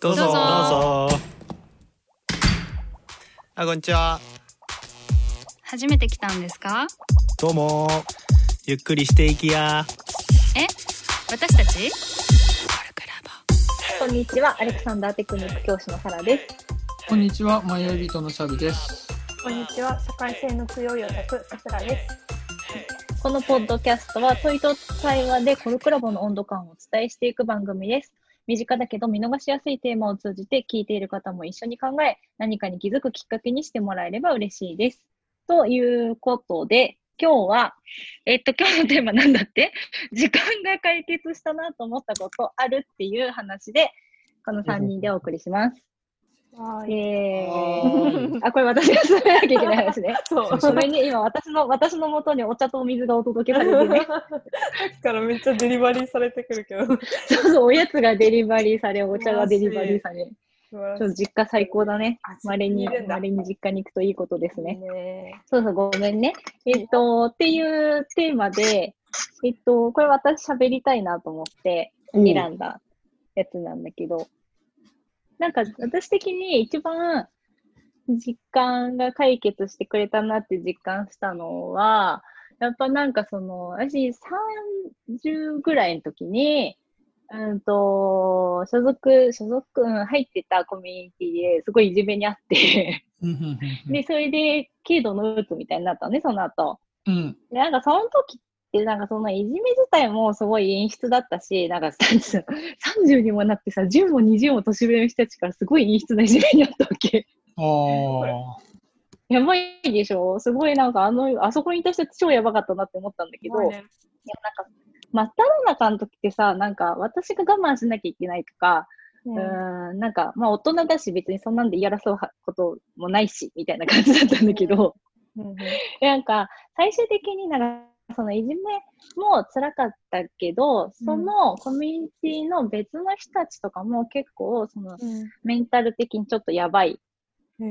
どうぞ。どうぞ。どうぞあこんにちは。初めて来たんですか？どうも。ゆっくりしていきや。え？私たち？こんにちは、アレクサンダーテクニック教師のサラです。こんにちは、迷い人のシャビです。こんにちは、社会性の強いオタク、さすらです。このポッドキャストは問いと対話でコルクラボの温度感をお伝えしていく番組です。身近だけど見逃しやすいテーマを通じて聞いている方も一緒に考え、何かに気づくきっかけにしてもらえれば嬉しいです。ということで、今日は、えっと、今日のテーマなんだって？時間が解決したなと思ったことあるっていう話で、この3人でお送りします。はえい。ー、あ、これ私が進めなきゃいけない話ね。そう。ごめんね、今私の、私の元にお茶とお水がお届けされてね。さっきからめっちゃデリバリーされてくるけど。素 そうそう、おやつがデリバリーされ、お茶がデリバリーされ。ちょっと実家最高だね。あまれに、まれに実家に行くといいことですいね。ね。そうそう、ごめんね。えっと、っていうテーマで、えっと、これ私喋りたいなと思って選んだやつなんだけど、なんか私的に一番実感が解決してくれたなって実感したのは、やっぱなんかその、私30ぐらいの時に、うんと、所属、所属、うん入ってたコミュニティですごいいじめにあって、で、それで軽度のうつみたいになったのね、その後。うん。で、なんかその時って、なんかそのいじめ自体もすごい演出だったし、なんか30 30にもなってさ、10も20も年上の人たちからすごい演出ないじめにあったわけ。ああ。やばいでしょ？すごいなんかあの、あそこにいた人超やばかったなって思ったんだけど、いやなんか、真っ只中の時ってさ、なんか私が我慢しなきゃいけないとか、うーん、なんか、まあ大人だし別にそんなんで嫌らそうこともないし、みたいな感じだったんだけど、なんか、最終的になんか、そのいじめも辛かったけど、そのコミュニティの別の人たちとかも結構、そのメンタル的にちょっとやばい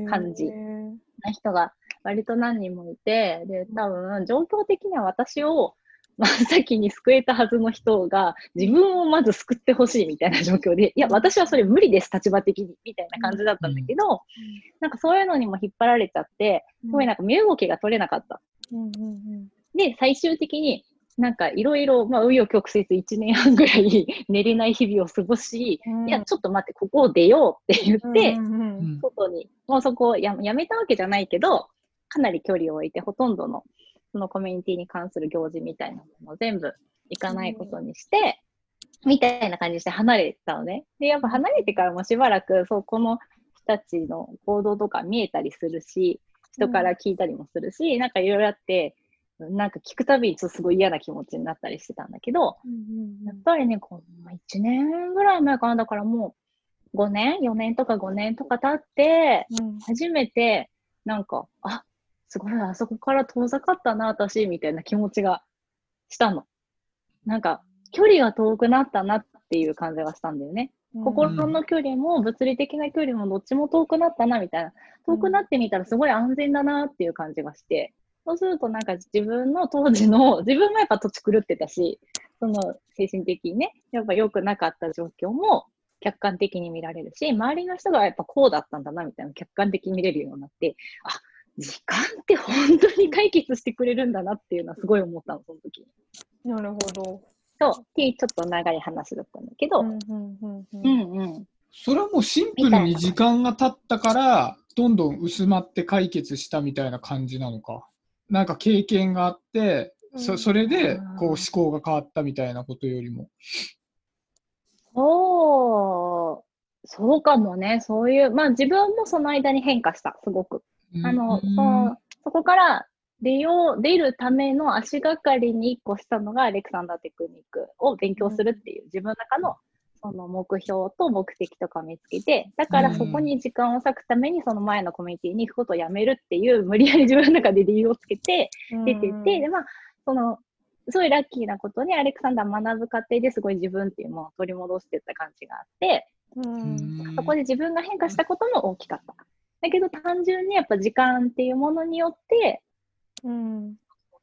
感じな人が割と何人もいて、で、多分、状況的には私を 真っ先に救えたはずの人が、自分をまず救ってほしいみたいな状況で、いや、私はそれ無理です、立場的に、みたいな感じだったんだけど、なんかそういうのにも引っ張られちゃって、すごいなんか身動きが取れなかった。で、最終的に、なんかいろいろ、まあ、紆余曲折1年半ぐらい 寝れない日々を過ごし、いや、ちょっと待って、ここを出ようって言って、うん外に、もうそこをややめたわけじゃないけど、かなり距離を置いて、ほとんどのそのコミュニティに関する行事みたいなものを全部行かないことにして、みたいな感じにして離れたのね。で、やっぱ離れてからもしばらく、そう、この人たちの行動とか見えたりするし、人から聞いたりもするし、なんかいろいろあって、なんか聞くたびにすごい嫌な気持ちになったりしてたんだけど、やっぱりね、こう1年ぐらい前かな、だからもう5年 ?4 年とか5年とか経って、初めて、なんか、あ、すごい、あそこから遠ざかったな、私、みたいな気持ちがしたの。なんか、距離が遠くなったなっていう感じがしたんだよね。心の距離も物理的な距離もどっちも遠くなったな、みたいな。遠くなってみたらすごい安全だなっていう感じがして、そうするとなんか自分の当時の、自分もやっぱ土地狂ってたし、その精神的にね、やっぱ良くなかった状況も客観的に見られるし、周りの人がやっぱこうだったんだなみたいな客観的に見れるようになって、あ、時間って本当に解決してくれるんだなっていうのはすごい思ったの、その時に。なるほど。そう、っていうちょっと長い話だったんだけど、うんうん。それはもうシンプルに時間が経ったから、どんどん薄まって解決したみたいな感じなのか。なんか経験があって、そそれでこう思考が変わったみたいなことよりも。そう、そうかもね。そういう、まあ自分もその間に変化した、すごく。あの、うんそそこから出よう、出るための足がかりに一個したのがアレクサンダーテクニックを勉強するっていう自分の中のその目標と目的とか見つけて、だからそこに時間を割くためにその前のコミュニティに行くことをやめるっていう無理やり自分の中で理由をつけて出てて、で、まあ、その、すごいラッキーなことにアレクサンダー学ぶ過程ですごい自分っていうものを取り戻していった感じがあって、そこで自分が変化したことも大きかった。だけど単純にやっぱ時間っていうものによって、うん。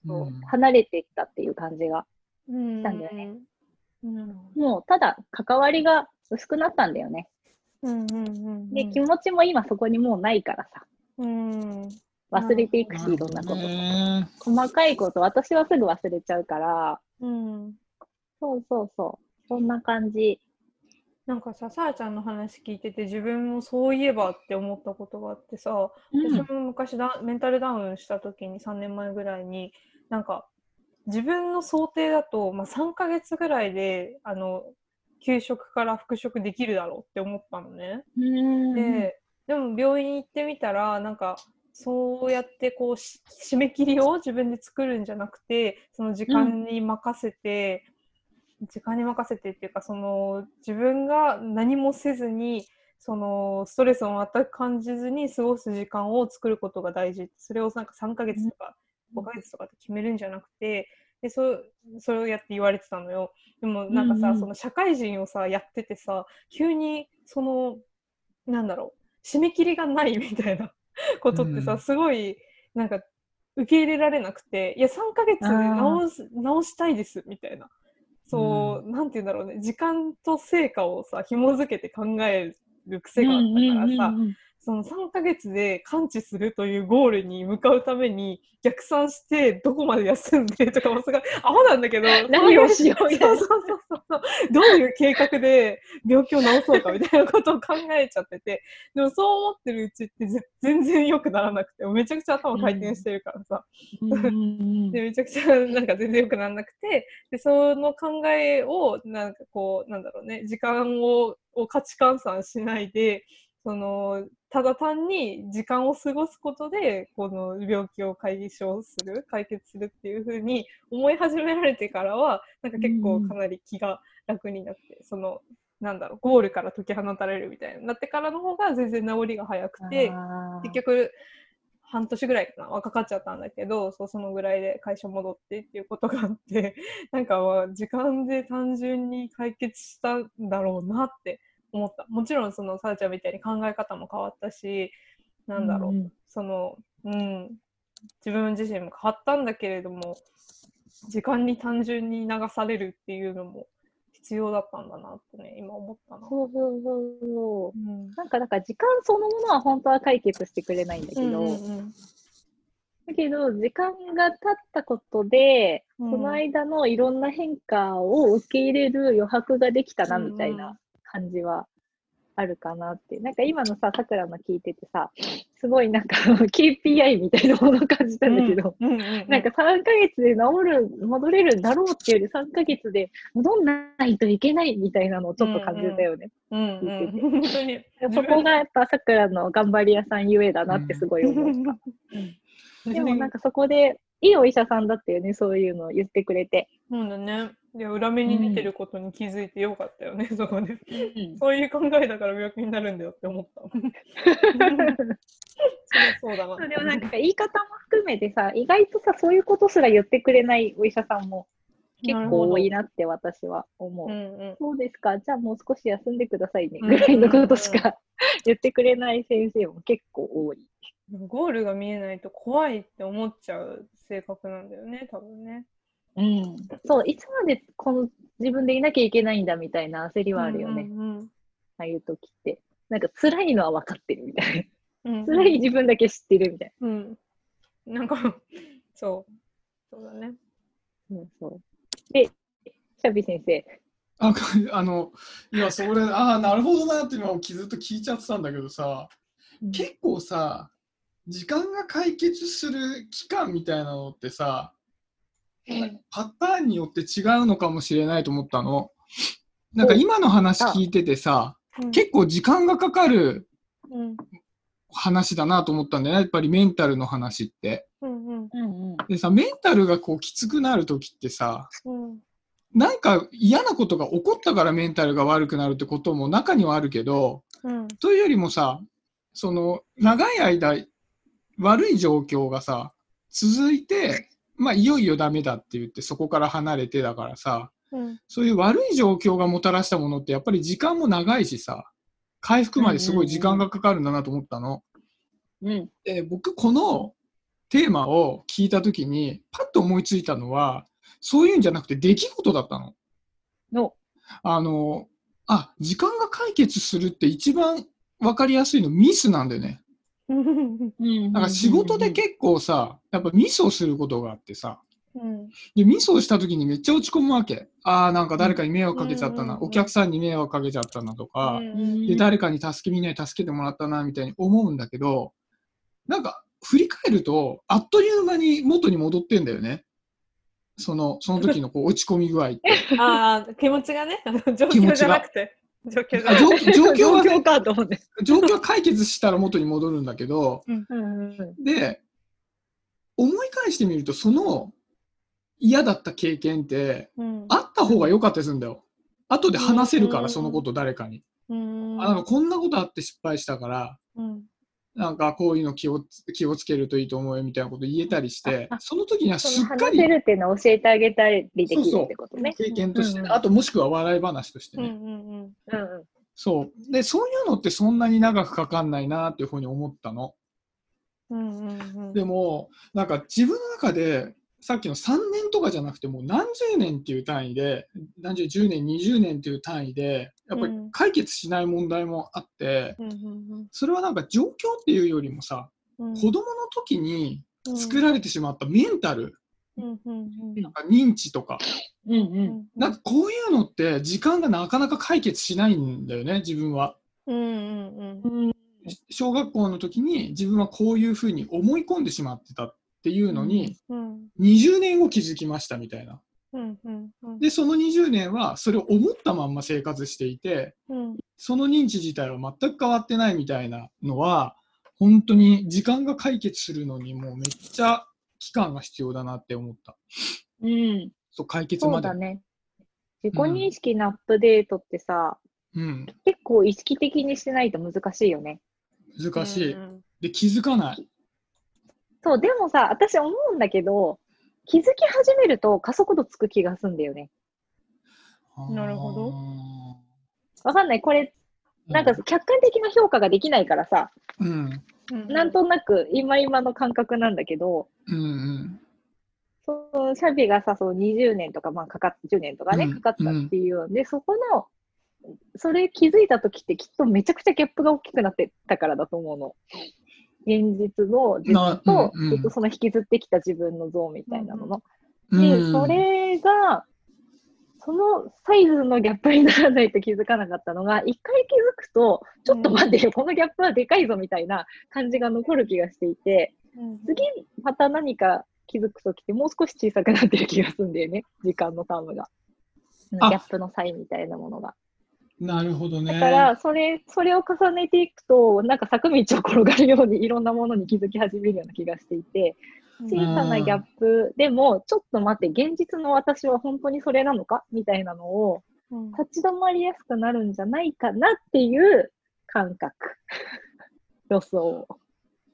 うん離れていったっていう感じがしたんだよね。うん。もうただ関わりが薄くなったんだよね。うんうんうん。で、気持ちも今そこにもうないからさ、うん。忘れていくし、いろんなこと。細かいこと、私はすぐ忘れちゃうから、うん。そうそうそう。そんな感じ。なんかさ、さあちゃんの話聞いてて、自分もそういえばって思ったことがあってさ、私も昔だメンタルダウンした時に3年前ぐらいになんか自分の想定だと、まあ、3ヶ月ぐらいであの給食から復職できるだろうって思ったのね。うんででも病院行ってみたらなんかそうやってこうし締め切りを自分で作るんじゃなくてその時間に任せて、時間に任せてっていうかその自分が何もせずにそのストレスを全く感じずに過ごす時間を作ることが大事それをなんか3ヶ月とか5ヶ月とかって決めるんじゃなくてでそそれをやって言われてたのよ。でもなんかさ、うんうんその社会人をさやっててさ急にそのなんだろう締め切りがないみたいな ことってさ、うんすごいなんか受け入れられなくていや3ヶ月で直す直したいですみたいな。そう、なんて言うんだろうね時間と成果をさ紐づけて考える癖があったからさ、その3ヶ月で完治するというゴールに向かうために逆算してどこまで休んでとかもすごいアホなんだけど 何をしようみたいな。そうそうそうそう。どういう計画で病気を治そうかみたいなことを考えちゃっててでもそう思ってるうちってぜ全然良くならなくてめちゃくちゃ頭回転してるからさ、でめちゃくちゃなんか全然良くならなくてでその考えをなんかこうなんだろうね時間をを価値換算しないでそのただ単に時間を過ごすことでこの病気を解消する解決するっていう風に思い始められてからはなんか結構かなり気が楽になって、そのなんだろうゴールから解き放たれるみたいになってからの方が全然治りが早くて結局半年ぐらいかなはかかっちゃったんだけどそうそのぐらいで会社戻ってっていうことがあってなんかまあ時間で単純に解決したんだろうなって思った。もちろんそのさあちゃんみたいに考え方も変わったしなんだろう、そのうん。自分自身も変わったんだけれども時間に単純に流されるっていうのも必要だったんだなってね今思ったな。そうそうそうそう。うん。なんか、だから時間そのものは本当は解決してくれないんだけど、うんうんだけど、時間が経ったことで、うん。その間のいろんな変化を受け入れる余白ができたな、うんうん。みたいな感じはあるかなって。なんか今のさ、さくらの聞いててさ、すごいなんか KPI みたいなものを感じたんだけど、うんうんうんなんか3ヶ月で治る、戻れるだろうっていうより3ヶ月で戻んないといけないみたいなのをちょっと感じたよね。うんうん、本当に。そこがやっぱさくらの頑張り屋さんゆえだなってすごい思った。でもなんかそこで、いいお医者さんだったよね、そういうのを言ってくれて。そうだね。いや裏目に出てることに気づいてよかったよね、そこで。そういう考えだから病気になるんだよって思った。そうだな。でもなんか言い方も含めてさ、意外とさ、そういうことすら言ってくれないお医者さんも結構多いなって私は思う。うんうん。そうですか、じゃあもう少し休んでくださいね、うんぐらいのことしか 言ってくれない先生も結構多い。ゴールが見えないと怖いって思っちゃう性格なんだよね、多分ね。うん、そう、いつまでこの自分でいなきゃいけないんだみたいな焦りはあるよね、うんうんああいう時って。なんか辛いのは分かってるみたいうんうんな。辛い自分だけ知ってるみたいうん。なんか、そう。そうだね。な。うん、そう。で、シャビ先生。ああのいやそれああなるほどなって今ずっと聞いちゃってたんだけどさ結構さ時間が解決する期間みたいなのってさパターンによって違うのかもしれないと思ったの。なんか今の話聞いててさ結構時間がかかるうん。話だなと思ったんだよね。やっぱりメンタルの話って。うんうん。うんうん。でさメンタルがこうきつくなる時ってさうん。なんか嫌なことが起こったからメンタルが悪くなるってことも中にはあるけどうん。というよりもさその長い間悪い状況がさ続いてまあいよいよダメだって言ってそこから離れてだからさうんそういう悪い状況がもたらしたものってやっぱり時間も長いしさ回復まですごい時間がかかるんだなと思ったの。うん。で僕このテーマを聞いた時にパッと思いついたのはそういうんじゃなくて出来事だったの。の、あのあ、時間が解決するって一番わかりやすいのミスなんだよね。なんか仕事で結構さ、やっぱミスをすることがあってさ、うんで、ミスをした時にめっちゃ落ち込むわけ。ああ、なんか誰かに迷惑かけちゃったな、うんお客さんに迷惑かけちゃったなとか、で、誰かに助け、みんなに助けてもらったな、みたいに思うんだけど、なんか、振り返ると、あっという間に元に戻ってんだよね。その、その時のこう落ち込み具合って。ああ、気持ちがね、あの状気持ちが況じゃなくて。状況じゃあなくて。状状況はね、かと思って。状況は解決したら元に戻るんだけど、うんうんで、思い返してみると、その嫌だった経験って、うんあった方が良かったりするんだよ。後で話せるから、うんそのこと誰かに。うんあなんかこんなことあって失敗したから、うんなんかこういうの気をつ気をつけるといいと思うよみたいなこと言えたりして その時にはすっかり話せるっていうのを教えてあげたりできるってことね。経験として、うんうんあともしくは笑い話としてね。うんうんうんうんうんそう。で、そういうのってそんなに長くかかんないなっていうふうに思ったの。うんうんうんでも、なんか自分の中で、さっきの3年とかじゃなくてもう何十年っていう単位で、何十、10年、20年っていう単位で、やっぱりうん。解決しない問題もあって、うんうんそれはなんか状況っていうよりもさ、うん。子供の時に作られてしまったメンタル、うんなんか認知とか、うんう。うんん。なんかこういうのって時間がなかなか解決しないんだよね、自分は。うんうん。うん。小学校の時に自分はこういうふうに思い込んでしまってたっていうのに、うん20年後気づきましたみたいな。で、その20年はそれを思ったまんま生活していて、うんその認知自体は全く変わってないみたいなのは、本当に時間が解決するのにもうめっちゃ期間が必要だなって思った。うん。そう、解決そまで。うだね。自己認識のアップデートってさ、うん。結構意識的にしてないと難しいよね。難しい。うんで、気づかない。そう、でもさ、私思うんだけど、気づき始めると加速度つく気がすんだよね。なるほどわかんない。これ、なんか客観的な評価ができないからさ、うん。うんなんとなく今今の感覚なんだけど、うんうん。そのシャビがさ、そう20年とか、まあかかっ、10年とかね、うんかかったっていうので、そこの、それ気づいた時ってきっとめちゃくちゃギャップが大きくなってたからだと思うの。現実の自分とずっとその引きずってきた自分の像みたいなのの。うんで、それが、そのサイズのギャップにならないと気づかなかったのが、一回気づくと、ちょっと待ってよ、このギャップはでかいぞみたいな感じが残る気がしていて、うん次また何か気づくときってもう少し小さくなってる気がするんだよね、時間のタームが。ギあャップの差異みたいなものが。なるほどね。だから、それ、それを重ねていくと、なんか坂道を転がるようにいろんなものに気づき始めるような気がしていて、小さなギャップでも、ちょっと待って、現実の私は本当にそれなのか？みたいなのを、うん立ち止まりやすくなるんじゃないかなっていう感覚。予想。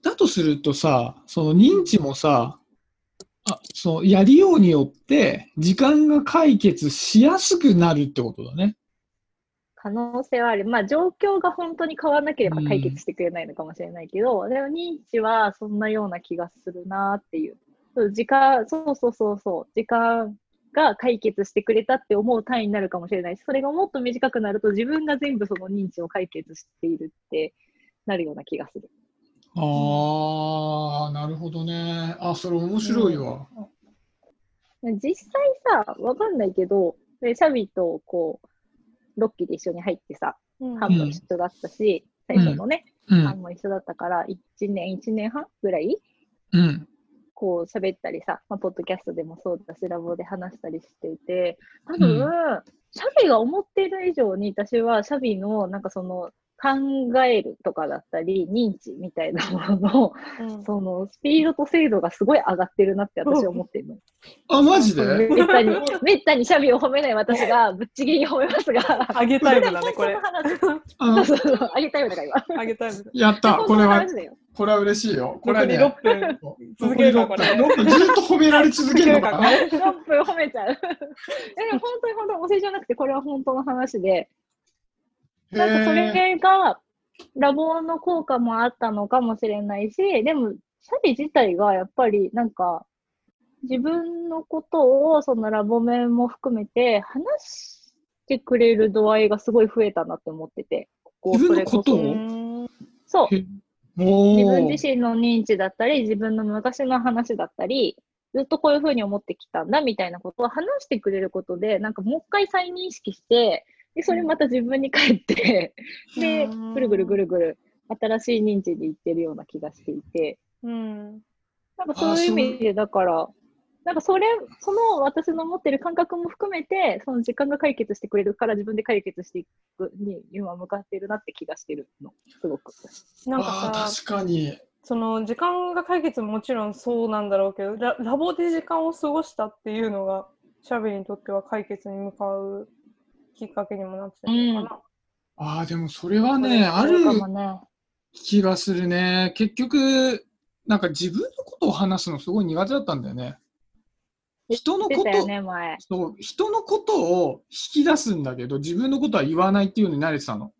だとするとさ、その認知もさ、あそうやりようによって時間が解決しやすくなるってことだね。可能性はある。まあ、状況が本当に変わらなければ解決してくれないのかもしれないけど、でも認知はそんなような気がするなっていう。時間、そうそうそうそう、時間が解決してくれたって思う単位になるかもしれないし、それがもっと短くなると自分が全部その認知を解決しているってなるような気がする。ああ、なるほどね。あ、それ面白いわ。実際さ、わかんないけど、でシャビとこう、ロッキーで一緒に入ってさ、うん班も一緒だったし、最初のね、うん。班も一緒だったから、1年、1年半ぐらいうん。こう喋ったりさ、まあ、ポッドキャストでもそうだし、ラボで話したりしていて、多分、うんシャビが思っている以上に、私はシャビのなんかその考えるとかだったり、認知みたいなものの、うんそのスピードと精度がすごい上がってるなって私は思ってるの。あ、マジめでったに、めったにシャビを褒めない私がぶっちぎりに褒めますが、あげタイムだね、これ。あそうそうそう、あげたいよだから今。あげタイムだ。やった。これはこれは嬉しいよ。これ残はりね。6分。続けるか、これ。6分ずっと褒められ続けるのかな？6分褒めちゃう。えでも本当に本当にお世辞じゃなくて、これは本当の話で、なんかそれがラボの効果もあったのかもしれないし、でも、シャビ自体がやっぱりなんか、自分のことをそのラボ面も含めて話ししてくれる度合いがすごい増えたなって思ってて。こ自分のことそれをそう。へお自分ー自身の認知だったり、自分の昔の話だったり、ずっとこういうふうに思ってきたんだみたいなことを話してくれることで、なんかもう一回再認識して、で、それまた自分に返って、で、うんぐるぐるぐるぐる新しい認知にいってるような気がしていて、うん。なんかそういう意味で、だから、なんかそれ、その私の持ってる感覚も含めて、その時間が解決してくれるから自分で解決していくに今向かっているなって気がしてるの、すごく。なんあかーさ、確かに。その時間が解決ももちろんそうなんだろうけどラ、ラボで時間を過ごしたっていうのが、シャベリにとっては解決に向かうきっかけにもなってるのかな。ああ、でもそれはね、あるかもね。気がするね。結局、なんか自分のことを話すのすごい苦手だったんだよね。人のこと、ね、前。そう人のことを引き出すんだけど、自分のことは言わないっていうのに慣れてたの。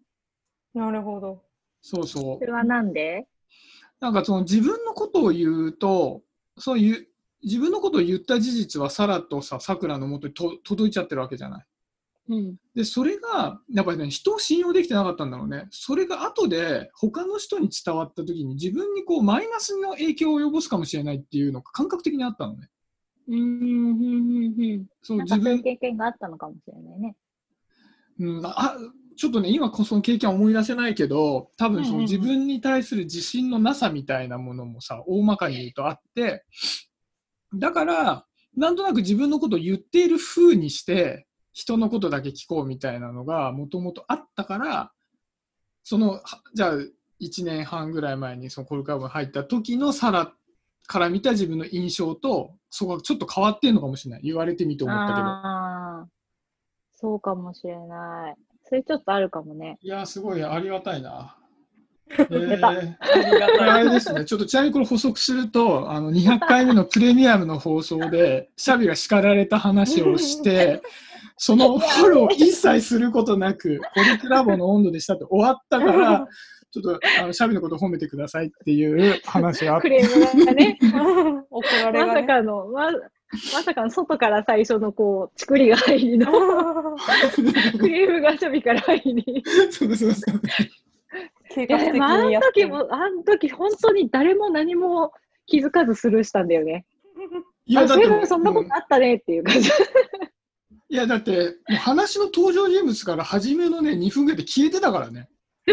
なるほど。そうそうそれ。はなんで？なんかその自分のことを言うと、そういう、自分のことを言った事実はサラとさ、さくらのもとにと届いちゃってるわけじゃない。うん。で、それが、やっぱりね、人を信用できてなかったんだろうね。それが後で他の人に伝わった時に自分にこうマイナスの影響を及ぼすかもしれないっていうのが感覚的にあったのね。うん。そう自分、経験があったのかもしれないね。うん、あちょっとね、今こその経験は思い出せないけど、多分その自分に対する自信のなさみたいなものもさ、大まかに言うとあって、だから、なんとなく自分のことを言っている風にして、人のことだけ聞こうみたいなのがもともとあったから、その、はじゃあ、1年半ぐらい前にそのコルカーブに入った時のサラから見た自分の印象と、そこがちょっと変わってんのかもしれない。言われてみて思ったけど。そうかもしれない。それちょっとあるかもね。いやー、すごいありがたいな。えー、ありがこれあたい。れですね、ちょっとちなみにこれ補足すると、あの200回目のプレミアムの放送で、シャビが叱られた話をして、そのフォロー一切することなく、コルクラボの温度でしたって終わったから、ちょっとあのシャビのこと褒めてくださいっていう話があっクレームがね、怒られまさ。かの、ま、まさかの外から最初のこう、ちくりが入りの、クレームがシャビから入り。そうそうそう。あの。時も、あの時本当に誰も何も気づかずスルーしたんだよね。いあ、そういえばもそんなことあったねっていう感じ。いやだって、もう話の登場人物から初めのね、2分ぐらいで消えてたからね。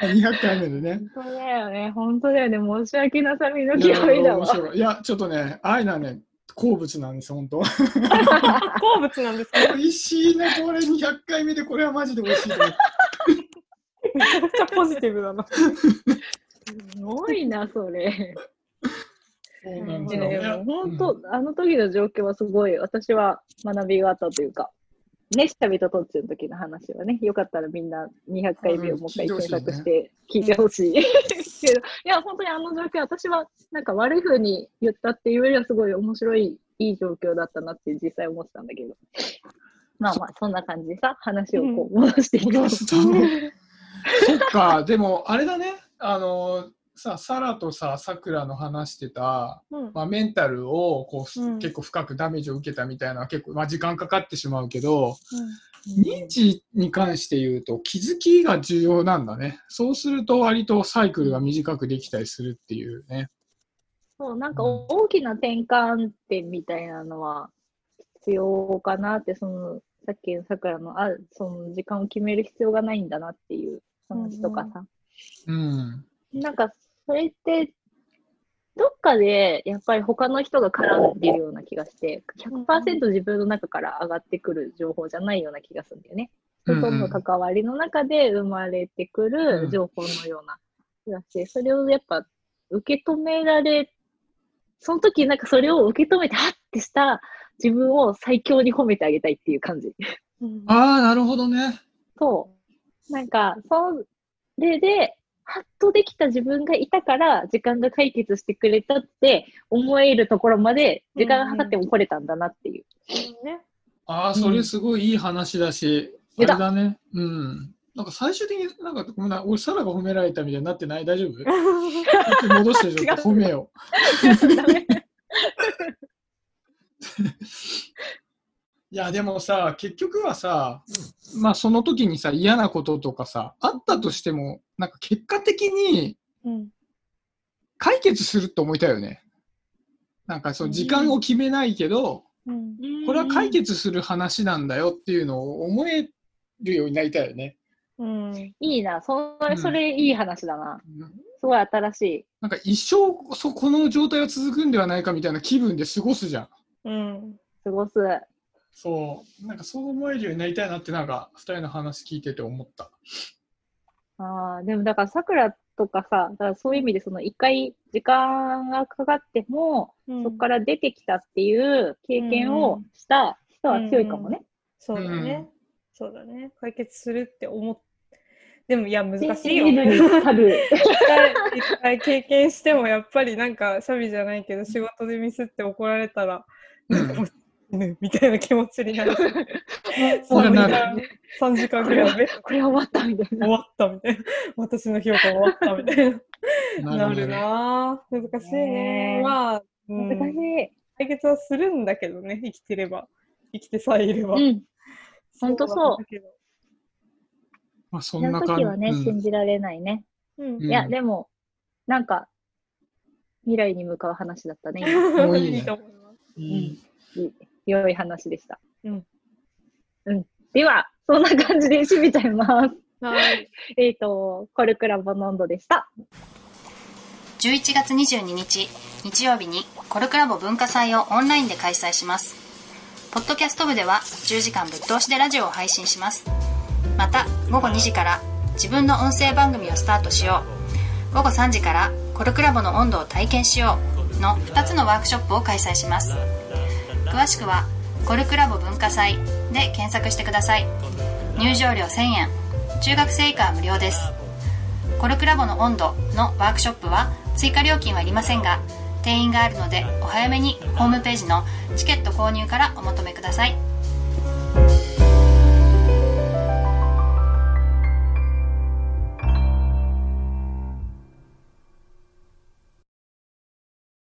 200回目でね。本当だよね、本当だよね。申し訳なさみのい極やみだわ。い。いや、ちょっとね、ああいうのはね、好物なんです、本当。好物なんですか？美味しいね、これ200回目で、これはマジで美味しい。めちゃくちゃポジティブだな。すごいな、それ。そうなん本当、あの時の状況はすごい、私は学びがあったというか、ね、下人とっちの時の話はね、よかったらみんな200回目をもう一回検索して聞いてほしい。けど、いや、本当にあの状況、私はなんか悪い風に言ったっていうよりはすごい面白い、いい状況だったなって実際思ってたんだけど。まあまあ、そんな感じでさ、話をこう戻していくと。戻したの。そっか、でも、あれだね、あの、さ、サラとさ、さくらの話してた、うんまあ、メンタルをこう、うん結構深くダメージを受けたみたいな結構、まあ、時間かかってしまうけど、認知に関して言うと気づきが重要なんだね。そうすると割とサイクルが短くできたりするっていうね。そう、なんか大きな転換点みたいなのは必要かなって、その、さっきのさくらの、あ、その時間を決める必要がないんだなっていう話とかさ。うん。なんか、それって、どっかでやっぱり他の人が絡んでるような気がして、100%自分の中から上がってくる情報じゃないような気がするんだよね。人との関わりの中で生まれてくる情報のような気がして、それをやっぱ受け止められ、その時なんかそれを受け止めて、はってした自分を最強に褒めてあげたいっていう感じ。うんああ、なるほどね。そう。なんか、それで、ハッとできた自分がいたから、時間が解決してくれたって思えるところまで、時間がかかっても来れたんだなっていう。ね。ああ、それすごいいい話だし、あ出たれだね。うん。なんか最終的になんかごめんな俺、サラが褒められたみたいになってない？大丈夫？戻してちょっと褒めよう。いや、でもさ、結局はさ、まあその時にさ、嫌なこととかさ、あったとしても、なんか結果的にうん。解決すると思いたいよね。なんかそう、時間を決めないけど、うん。これは解決する話なんだよっていうのを思えるようになりたいよね。うん。いいな、それ、うんそれいい話だな。うんすごい新しい。なんか一生そこの状態は続くんではないかみたいな気分で過ごすじゃん。うん。過ごす。そう。なんかそう思えるようになりたいなってなんか二人の話聞いてて思った。ああ、でもだから、さくらとかさ、だからそういう意味で、その一回時間がかかっても、うんそこから出てきたっていう経験をした人は強いかもね。そうだね。うんそうだね。解決するって思っでもいや難しい信よ。じるに足る。一回一回経験してもやっぱりなんかシャビじゃないけど仕事でミスって怒られたらなんかもう死ぬみたいな気持ちになる。3時そうな間る3時間ぐらいでこれ終わったみたいな。終わったみたいな。私の評価終わったみたいな。なるなぁ。難しいね。まあ、うん難しい。解決はするんだけどね、生きてれば。生きてさえいれば。うん。ほんとそう。まあそんな感じ。時はね、うん信じられないね。いや、でも、なんか、未来に向かう話だったね。いいねと思います。いい良い話でした。うん。うん。では、そんな感じで締めちゃいます。はい。えっ、と、コルクラボの温度でした。11月22日日曜日にコルクラボ文化祭をオンラインで開催しますポッドキャスト部では10時間ぶっ通しでラジオを配信しますまた午後2時から自分の音声番組をスタートしよう午後3時からコルクラボの温度を体験しようの2つのワークショップを開催します詳しくはコルクラボ文化祭で検索してください。入場料1000円。中学生以下は無料です。コルクラボの温度のワークショップは追加料金はいりませんが定員があるのでお早めにホームページのチケット購入からお求めください。